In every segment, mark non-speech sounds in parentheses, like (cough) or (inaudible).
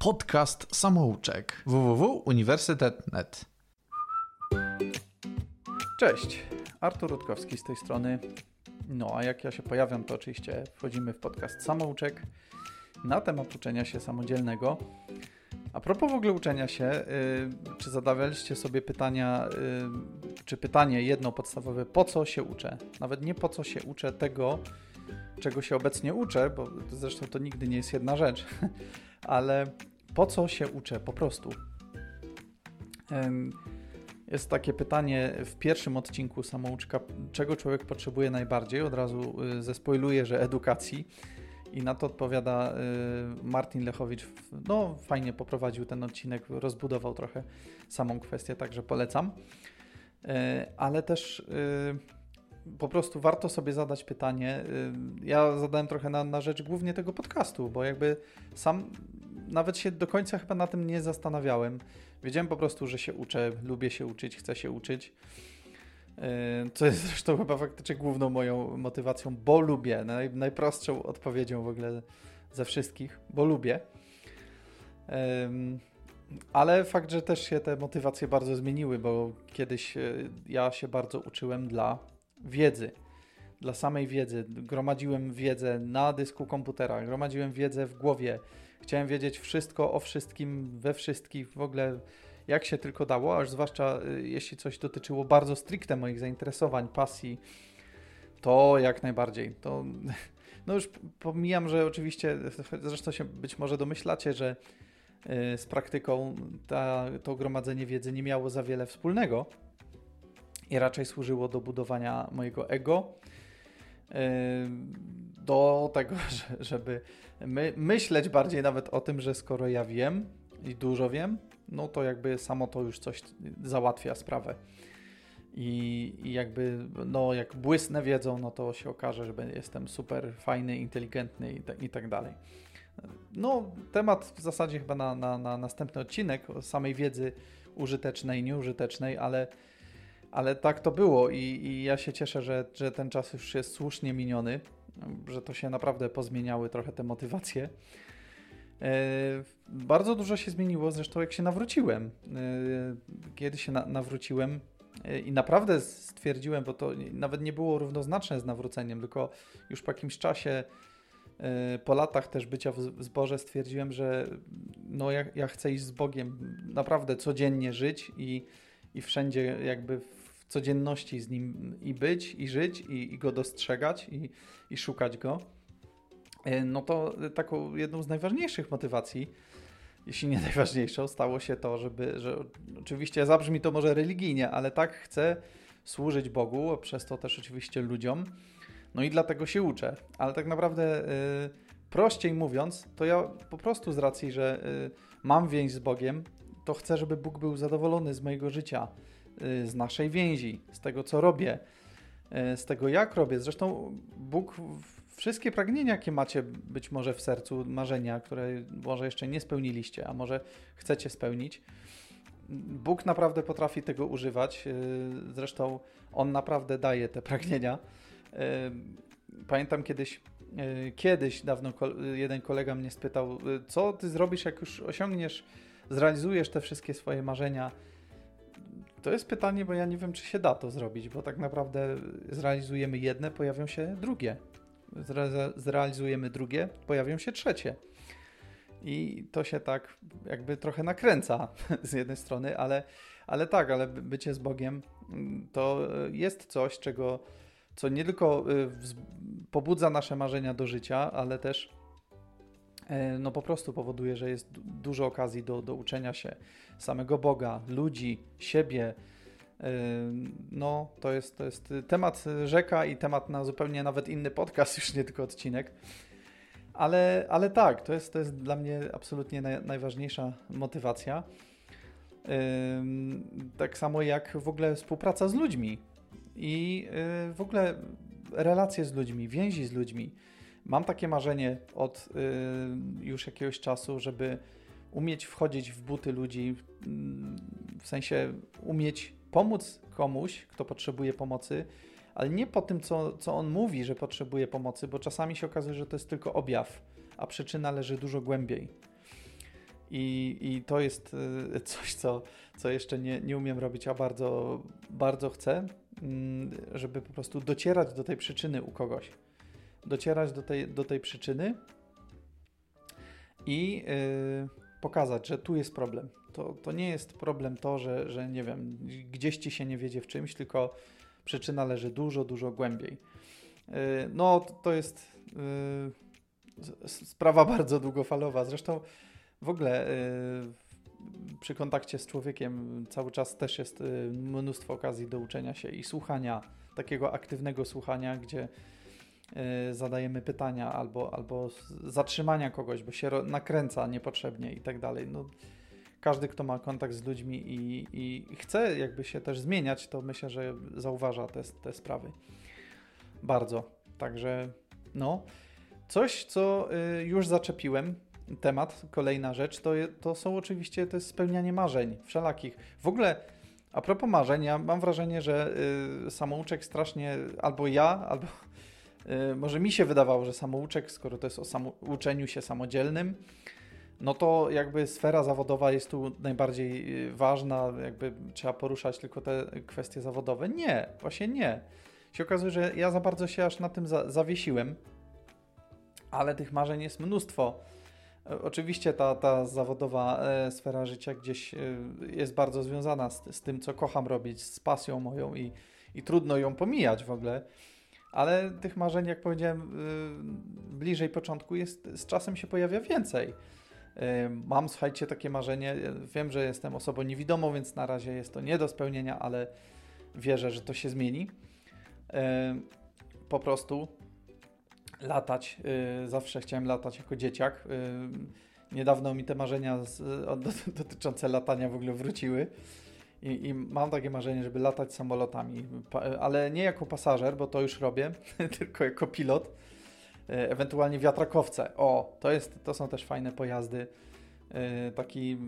podcast samouczek www.uniwersytet.net. Cześć, Artur Rutkowski z tej strony. No a jak ja się pojawiam, to oczywiście wchodzimy w podcast Samouczek na temat uczenia się samodzielnego. A propos w ogóle uczenia się, yy, czy zadawaliście sobie pytania, yy, czy pytanie jedno podstawowe, po co się uczę? Nawet nie po co się uczę tego, czego się obecnie uczę, bo zresztą to nigdy nie jest jedna rzecz, (laughs) ale po co się uczę po prostu? Jest takie pytanie w pierwszym odcinku samouczka, czego człowiek potrzebuje najbardziej. Od razu y, zespoiluję, że edukacji. I na to odpowiada y, Martin Lechowicz. No, fajnie poprowadził ten odcinek, rozbudował trochę samą kwestię, także polecam. Y, ale też po prostu warto sobie zadać pytanie. Ja zadałem trochę na, na rzecz głównie tego podcastu, bo jakby sam nawet się do końca chyba na tym nie zastanawiałem. Wiedziałem po prostu, że się uczę, lubię się uczyć, chcę się uczyć. Co jest (laughs) zresztą chyba faktycznie główną moją motywacją, bo lubię. Naj, najprostszą odpowiedzią w ogóle ze wszystkich, bo lubię. Ale fakt, że też się te motywacje bardzo zmieniły, bo kiedyś e, ja się bardzo uczyłem dla wiedzy, dla samej wiedzy. Gromadziłem wiedzę na dysku komputera, gromadziłem wiedzę w głowie. Chciałem wiedzieć wszystko o wszystkim, we wszystkich, w ogóle jak się tylko dało, aż zwłaszcza y, jeśli coś dotyczyło bardzo stricte moich zainteresowań, pasji, to jak najbardziej. To, (laughs) no już pomijam, że oczywiście, zresztą się być może domyślacie, że y, z praktyką ta, to gromadzenie wiedzy nie miało za wiele wspólnego i raczej służyło do budowania mojego ego, do tego, (laughs) żeby my, myśleć bardziej nawet o tym, że skoro ja wiem i dużo wiem, no to jakby samo to już coś załatwia sprawę. I, I, jakby, no, jak błysnę wiedzą, no to się okaże, że jestem super fajny, inteligentny i, i tak dalej. No, temat w zasadzie chyba na, na, na następny odcinek samej wiedzy użytecznej, nieużytecznej, ale ale tak to było i, i ja się cieszę, że, że ten czas już jest słusznie miniony, że to się naprawdę pozmieniały trochę te motywacje. E, bardzo dużo się zmieniło, zresztą jak się nawróciłem. E, kiedy się na, nawróciłem e, i naprawdę stwierdziłem, bo to nawet nie było równoznaczne z nawróceniem, tylko już po jakimś czasie, po latach też bycia w, w zborze, stwierdziłem, że no ja, ja chcę iść z Bogiem, naprawdę codziennie żyć i, i wszędzie jakby codzienności z nim i być, i żyć, i, i go dostrzegać, i, i szukać go, e, no to taką jedną z najważniejszych motywacji, jeśli nie (laughs) najważniejszą, stało się to, żeby, że oczywiście zabrzmi to może religijnie, ale tak chcę służyć Bogu, przez to też oczywiście ludziom. No i dlatego się uczę. Ale tak naprawdę y, prościej mówiąc, to ja po prostu z racji, że y, mam więź z Bogiem, to chcę, żeby Bóg był zadowolony z mojego życia. Y, z naszej więzi, z tego, co robię, y, z tego, jak robię. Zresztą Bóg wszystkie pragnienia, jakie macie być może w sercu, marzenia, które może jeszcze nie spełniliście, a może chcecie spełnić, Bóg naprawdę potrafi tego używać. Y, zresztą On naprawdę daje te pragnienia. Pamiętam kiedyś, kiedyś dawno jeden kolega mnie spytał, co ty zrobisz, jak już osiągniesz, zrealizujesz te wszystkie swoje marzenia, to jest pytanie, bo ja nie wiem, czy się da to zrobić, bo tak naprawdę zrealizujemy jedne, pojawią się drugie. Zre zrealizujemy drugie, pojawią się trzecie. I to się tak jakby trochę nakręca (laughs) z jednej strony, ale, ale tak, ale bycie z Bogiem mm, to jest coś, czego, co nie tylko y, pobudza nasze marzenia do życia, ale też E, no po prostu powoduje, że jest dużo okazji do, do uczenia się samego Boga, ludzi, siebie. E, no, to jest, to jest temat rzeka i temat na zupełnie nawet inny podcast, (laughs) już nie tylko odcinek. Ale, ale tak, to jest, to jest dla mnie absolutnie naj, najważniejsza motywacja. Tak samo jak w ogóle współpraca z ludźmi i e, w ogóle relacje z ludźmi, więzi z ludźmi. Mam takie marzenie od y, już jakiegoś czasu, żeby umieć wchodzić w buty ludzi, w sensie umieć pomóc komuś, kto potrzebuje pomocy, ale nie po tym, co, co on mówi, że potrzebuje pomocy, bo czasami się okazuje, że to jest tylko objaw, a przyczyna leży dużo głębiej. I, i to jest y, coś, co, co jeszcze nie, nie umiem robić, a bardzo, bardzo chcę, mm, żeby po prostu docierać do tej przyczyny u kogoś. Docierać do tej, do tej przyczyny i yy, pokazać, że tu jest problem. To, to nie jest problem to, że, że nie wiem, gdzieś ci się nie wiedzie w czymś, tylko przyczyna leży dużo, dużo głębiej. Yy, no, to jest yy, sprawa (laughs) bardzo długofalowa. Zresztą w ogóle yy, przy kontakcie z człowiekiem cały czas też jest yy, mnóstwo okazji do uczenia się i słuchania, takiego aktywnego słuchania, gdzie zadajemy pytania albo, albo zatrzymania kogoś, bo się nakręca niepotrzebnie i tak dalej. No, każdy, kto ma kontakt z ludźmi i, i chce jakby się też zmieniać, to myślę, że zauważa te, te sprawy. Bardzo. Także no. Coś, co y, już zaczepiłem, temat, kolejna rzecz, to, to są oczywiście to jest spełnianie marzeń wszelakich. W ogóle a propos marzeń, ja mam wrażenie, że y, samouczek strasznie, albo ja, albo może mi się wydawało, że samouczek, skoro to jest o uczeniu się samodzielnym, no to jakby sfera zawodowa jest tu najbardziej y, ważna, jakby trzeba poruszać tylko te kwestie zawodowe. Nie, właśnie nie. Się okazuje, że ja za bardzo się aż na tym za zawiesiłem, ale tych marzeń jest mnóstwo. E, oczywiście ta, ta zawodowa e, sfera życia gdzieś jest bardzo związana z, z, tym, co kocham robić, z pasją moją i, i trudno ją pomijać w ogóle. Ale tych marzeń, jak powiedziałem, bliżej początku jest, z czasem się pojawia więcej. Mam, słuchajcie, takie marzenie. Wiem, że jestem osobą niewidomą, więc na razie jest to nie do spełnienia, ale wierzę, że to się zmieni. Po prostu latać. Y, zawsze chciałem latać jako dzieciak. Y, niedawno mi te marzenia (laughs) dotyczące latania w ogóle wróciły. I, I, mam takie marzenie, żeby latać samolotami, ale nie jako pasażer, bo to już robię, (laughs) tylko jako pilot. Y, ewentualnie wiatrakowce. O, to, jest, to są też fajne pojazdy. Taki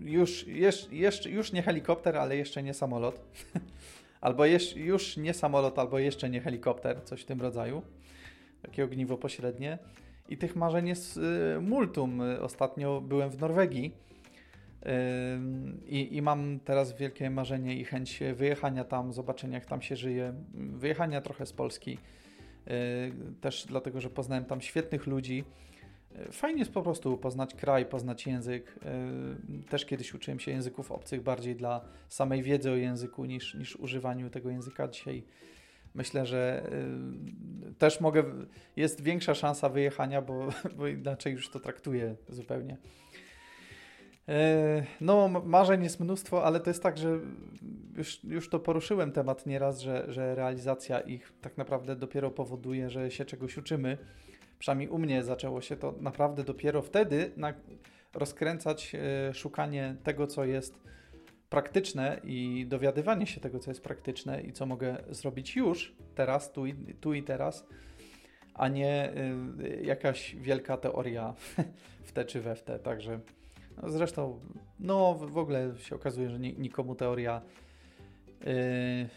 już, jeszcze, już nie helikopter, ale jeszcze nie samolot. (laughs) albo już nie samolot, albo jeszcze nie helikopter, coś w tym rodzaju takie ogniwo pośrednie. I tych marzeń jest y, multum. Ostatnio byłem w Norwegii i, i mam teraz wielkie marzenie i chęć wyjechania tam, zobaczenia jak tam się żyje, wyjechania trochę z Polski. Y, też dlatego, że poznałem tam świetnych ludzi. Y, fajnie jest po prostu poznać kraj, poznać język. Też kiedyś uczyłem się języków obcych bardziej dla samej wiedzy o języku niż, niż używaniu tego języka. Dzisiaj myślę, że y, też mogę, jest większa szansa wyjechania, bo, bo inaczej już to traktuję zupełnie. E, no, marzeń jest mnóstwo, ale to jest tak, że już, już to poruszyłem temat nieraz, że, że realizacja ich tak naprawdę dopiero powoduje, że się czegoś uczymy. Przynajmniej u mnie zaczęło się to naprawdę dopiero wtedy na, rozkręcać e, szukanie tego, co jest praktyczne i dowiadywanie się tego, co jest praktyczne i co mogę zrobić już, teraz, tu i, tu i teraz, a nie y, jakaś wielka teoria (laughs) w te czy we w te. Także zresztą, no w ogóle się okazuje, że nikomu teoria y,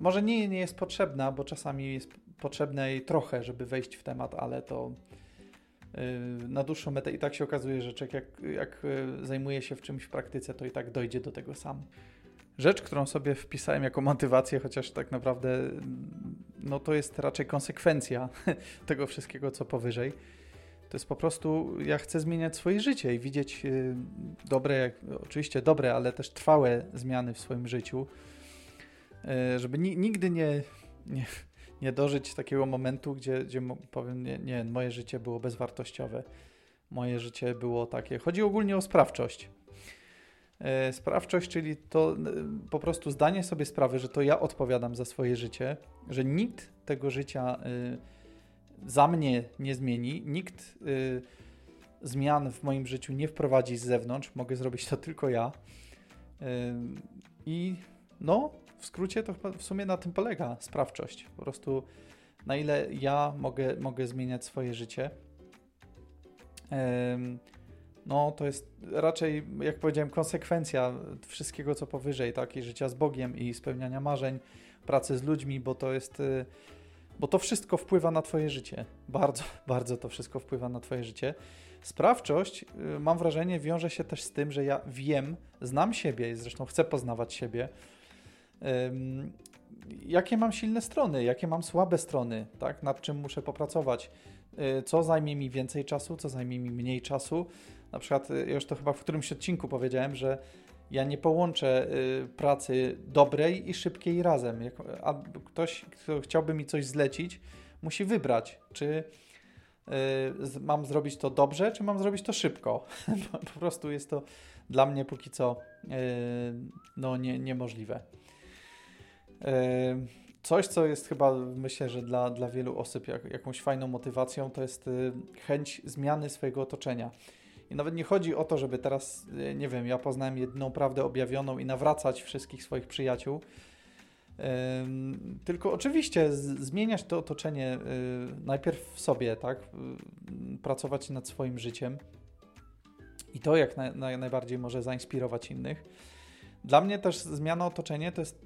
może nie, nie jest potrzebna, bo czasami jest potrzebne jej trochę, żeby wejść w temat, ale to Y, na dłuższą metę i tak się okazuje, że człowiek jak, jak y, zajmuje się w czymś w praktyce, to i tak dojdzie do tego sam. Rzecz, którą sobie wpisałem jako motywację, chociaż tak naprawdę no to jest raczej konsekwencja (laughs) tego wszystkiego, co powyżej. To jest po prostu, ja chcę zmieniać swoje życie i widzieć y, dobre, oczywiście dobre, ale też trwałe zmiany w swoim życiu, żeby nigdy nie, nie, nie dożyć takiego momentu, gdzie, gdzie powiem, nie, nie, moje życie było bezwartościowe. Moje życie było takie. Chodzi ogólnie o sprawczość. E, sprawczość, czyli to po prostu zdanie sobie sprawy, że to ja odpowiadam za swoje życie, że nikt tego życia e, za mnie nie zmieni, nikt zmian w moim życiu nie wprowadzi z zewnątrz, mogę zrobić to tylko ja. I no, w skrócie to w sumie na tym polega sprawczość. Po prostu na ile ja mogę, mogę zmieniać swoje życie. No, to jest raczej, jak powiedziałem, konsekwencja wszystkiego, co powyżej, tak? I życia z Bogiem, i spełniania marzeń, pracy z ludźmi, bo to jest y, bo to wszystko wpływa na Twoje życie. Bardzo, (laughs) bardzo to wszystko wpływa na Twoje życie. Sprawczość, y, mam wrażenie, wiąże się też z tym, że ja wiem, znam siebie, zresztą chcę poznawać siebie, jakie mam silne strony, jakie mam słabe strony, tak, nad czym muszę popracować, y, co zajmie mi więcej czasu, co zajmie mi mniej czasu. Na przykład, y, już to chyba w którymś odcinku powiedziałem, że ja nie połączę pracy dobrej i szybkiej razem. Jak, a ktoś, kto chciałby mi coś zlecić, musi wybrać, czy Y, mam zrobić to dobrze, czy mam zrobić to szybko. (laughs) po prostu jest to dla mnie póki co y, no, nie, niemożliwe. Y, coś, co jest chyba, myślę, że dla, dla wielu osób jak, jakąś fajną motywacją, to jest chęć zmiany swojego otoczenia. I nawet nie chodzi o to, żeby teraz, nie wiem, ja poznałem jedną prawdę objawioną i nawracać wszystkich swoich przyjaciół, tylko oczywiście zmieniać to otoczenie y, najpierw w sobie, tak? Y, pracować nad swoim życiem. I to jak najbardziej może zainspirować innych. Dla mnie też zmiana otoczenia to jest,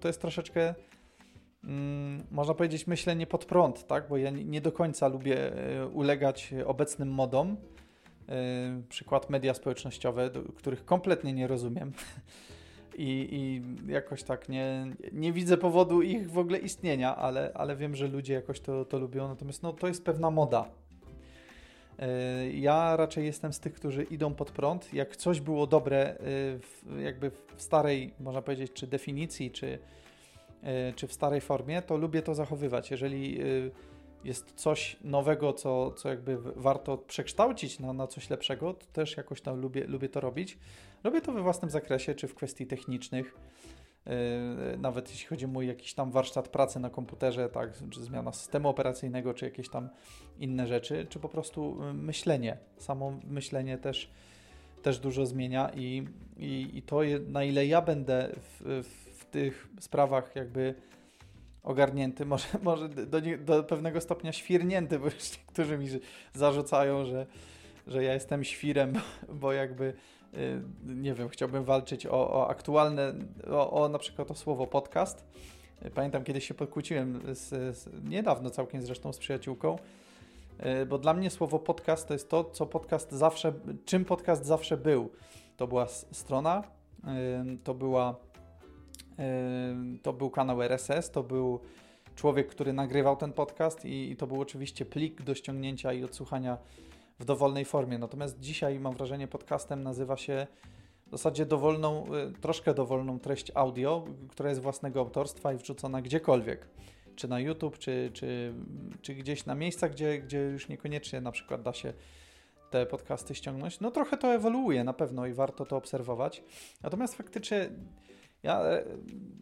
to jest troszeczkę, mm, można powiedzieć, myślenie pod prąd, tak? Bo ja nie do końca lubię ulegać obecnym modom. Przykład media społecznościowe, których kompletnie nie rozumiem. i, i jakoś tak nie, nie widzę powodu ich w ogóle istnienia, ale, ale wiem, że ludzie jakoś to, to lubią, natomiast no, to jest pewna moda. E, ja raczej jestem z tych, którzy idą pod prąd. Jak coś było dobre, e, w, jakby w starej, można powiedzieć, czy definicji, czy, czy w starej formie, to lubię to zachowywać. Jeżeli jest coś nowego, co, co jakby warto przekształcić na, na coś lepszego, to też jakoś tam lubię, lubię to robić. Robię to we własnym zakresie, czy w kwestii technicznych. Yy, nawet jeśli chodzi o mój jakiś tam warsztat pracy na komputerze, tak, czy zmiana systemu operacyjnego, czy jakieś tam inne rzeczy, czy po prostu yy, myślenie. Samo myślenie też, też dużo zmienia i, i, i to, na ile ja będę w, w tych sprawach jakby ogarnięty, może, (laughs) może do, do pewnego stopnia świrnięty, bo już niektórzy mi zarzucają, że, że ja jestem świrem, bo jakby y, nie wiem, chciałbym walczyć o, o aktualne, o, o na przykład o słowo podcast. Pamiętam, kiedyś się pokłóciłem z, z, niedawno całkiem zresztą z przyjaciółką, y, bo dla mnie słowo podcast to jest to, co podcast zawsze, czym podcast zawsze był. To była strona, y, to była to był kanał RSS, to był człowiek, który nagrywał ten podcast i, to był oczywiście plik do ściągnięcia i odsłuchania w dowolnej formie. Natomiast dzisiaj mam wrażenie podcastem nazywa się w zasadzie dowolną, y, troszkę dowolną treść audio, która jest własnego autorstwa i wrzucona gdziekolwiek. Czy na YouTube, czy, czy, czy gdzieś na miejscach, gdzie, gdzie już niekoniecznie na przykład da się te podcasty ściągnąć. No trochę to ewoluuje na pewno i warto to obserwować. Natomiast faktycznie ja e,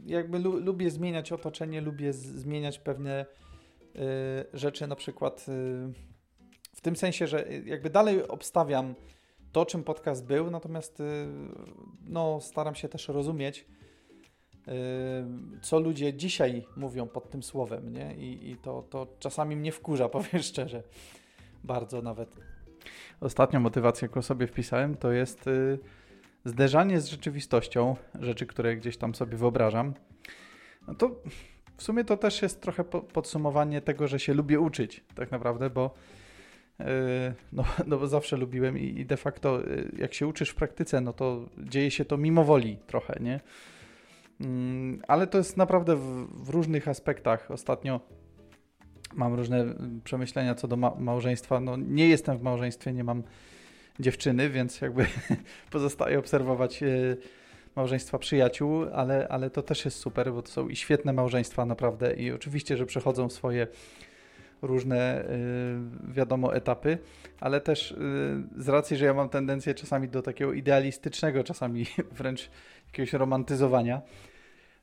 jakby lu lubię zmieniać otoczenie, lubię zmieniać pewne y, rzeczy, na przykład y, w tym sensie, że jakby dalej obstawiam to, czym podcast był, natomiast y, no, staram się też rozumieć, co ludzie dzisiaj mówią pod tym słowem, nie? I, i to, to czasami mnie wkurza, (laughs) powiem szczerze. Bardzo nawet. Ostatnią motywację, jaką sobie wpisałem, to jest zderzanie z rzeczywistością, rzeczy, które gdzieś tam sobie wyobrażam, no to w sumie to też jest trochę podsumowanie tego, że się lubię uczyć, tak naprawdę, bo yy, no, (laughs) no bo zawsze lubiłem i, i de facto yy, jak się uczysz w praktyce, no to dzieje się to mimo woli trochę, nie? Yy, ale to jest naprawdę w, w, różnych aspektach. Ostatnio mam różne przemyślenia co do ma małżeństwa. No, nie jestem w małżeństwie, nie mam dziewczyny, więc jakby (laughs) pozostaje obserwować e, małżeństwa przyjaciół, ale, ale to też jest super, bo to są i świetne małżeństwa naprawdę i oczywiście, że przechodzą swoje różne, e, wiadomo, etapy, ale też e, z racji, że ja mam tendencję czasami do takiego idealistycznego, czasami (laughs) wręcz jakiegoś romantyzowania,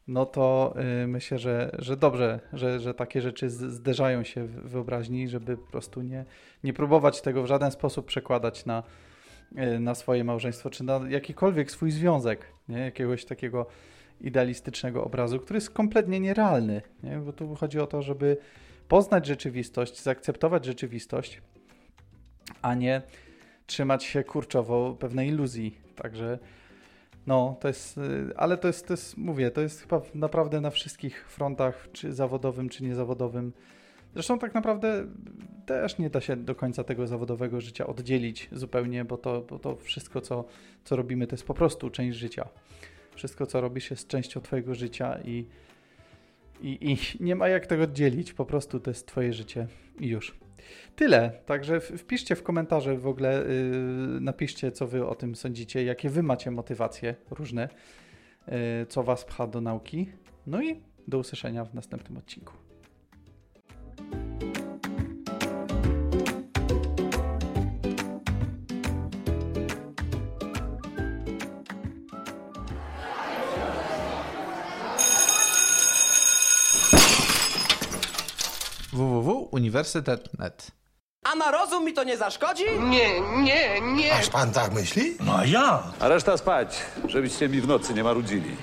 no to myślę, że, że dobrze, że, że takie rzeczy zderzają się w wyobraźni, żeby po prostu nie, nie próbować tego w żaden sposób przekładać na, na swoje małżeństwo, czy na jakikolwiek swój związek, nie? jakiegoś takiego idealistycznego obrazu, który jest kompletnie nierealny, nie? bo tu chodzi o to, żeby poznać rzeczywistość, zaakceptować rzeczywistość, a nie trzymać się kurczowo pewnej iluzji. Także No, to jest, y, ale to jest, to jest, mówię, to jest chyba naprawdę na wszystkich frontach, czy zawodowym, czy niezawodowym. Zresztą tak naprawdę też nie da się do końca tego zawodowego życia oddzielić zupełnie, bo to, bo to wszystko, co, co robimy, to jest po prostu część życia. Wszystko, co robisz, jest częścią Twojego życia i, i, i nie ma jak tego oddzielić. Po prostu to jest Twoje życie i już. Tyle. Także wpiszcie w komentarze w ogóle, yy, napiszcie, co Wy o tym sądzicie, jakie Wy macie motywacje różne, yy, co Was pcha do nauki. No i do usłyszenia w następnym odcinku. www.uniwersytet.net A na rozum mi to nie zaszkodzi? Nie, nie, nie. Aż pan tak myśli? No ja? A reszta spać, żebyście mi w nocy nie marudzili.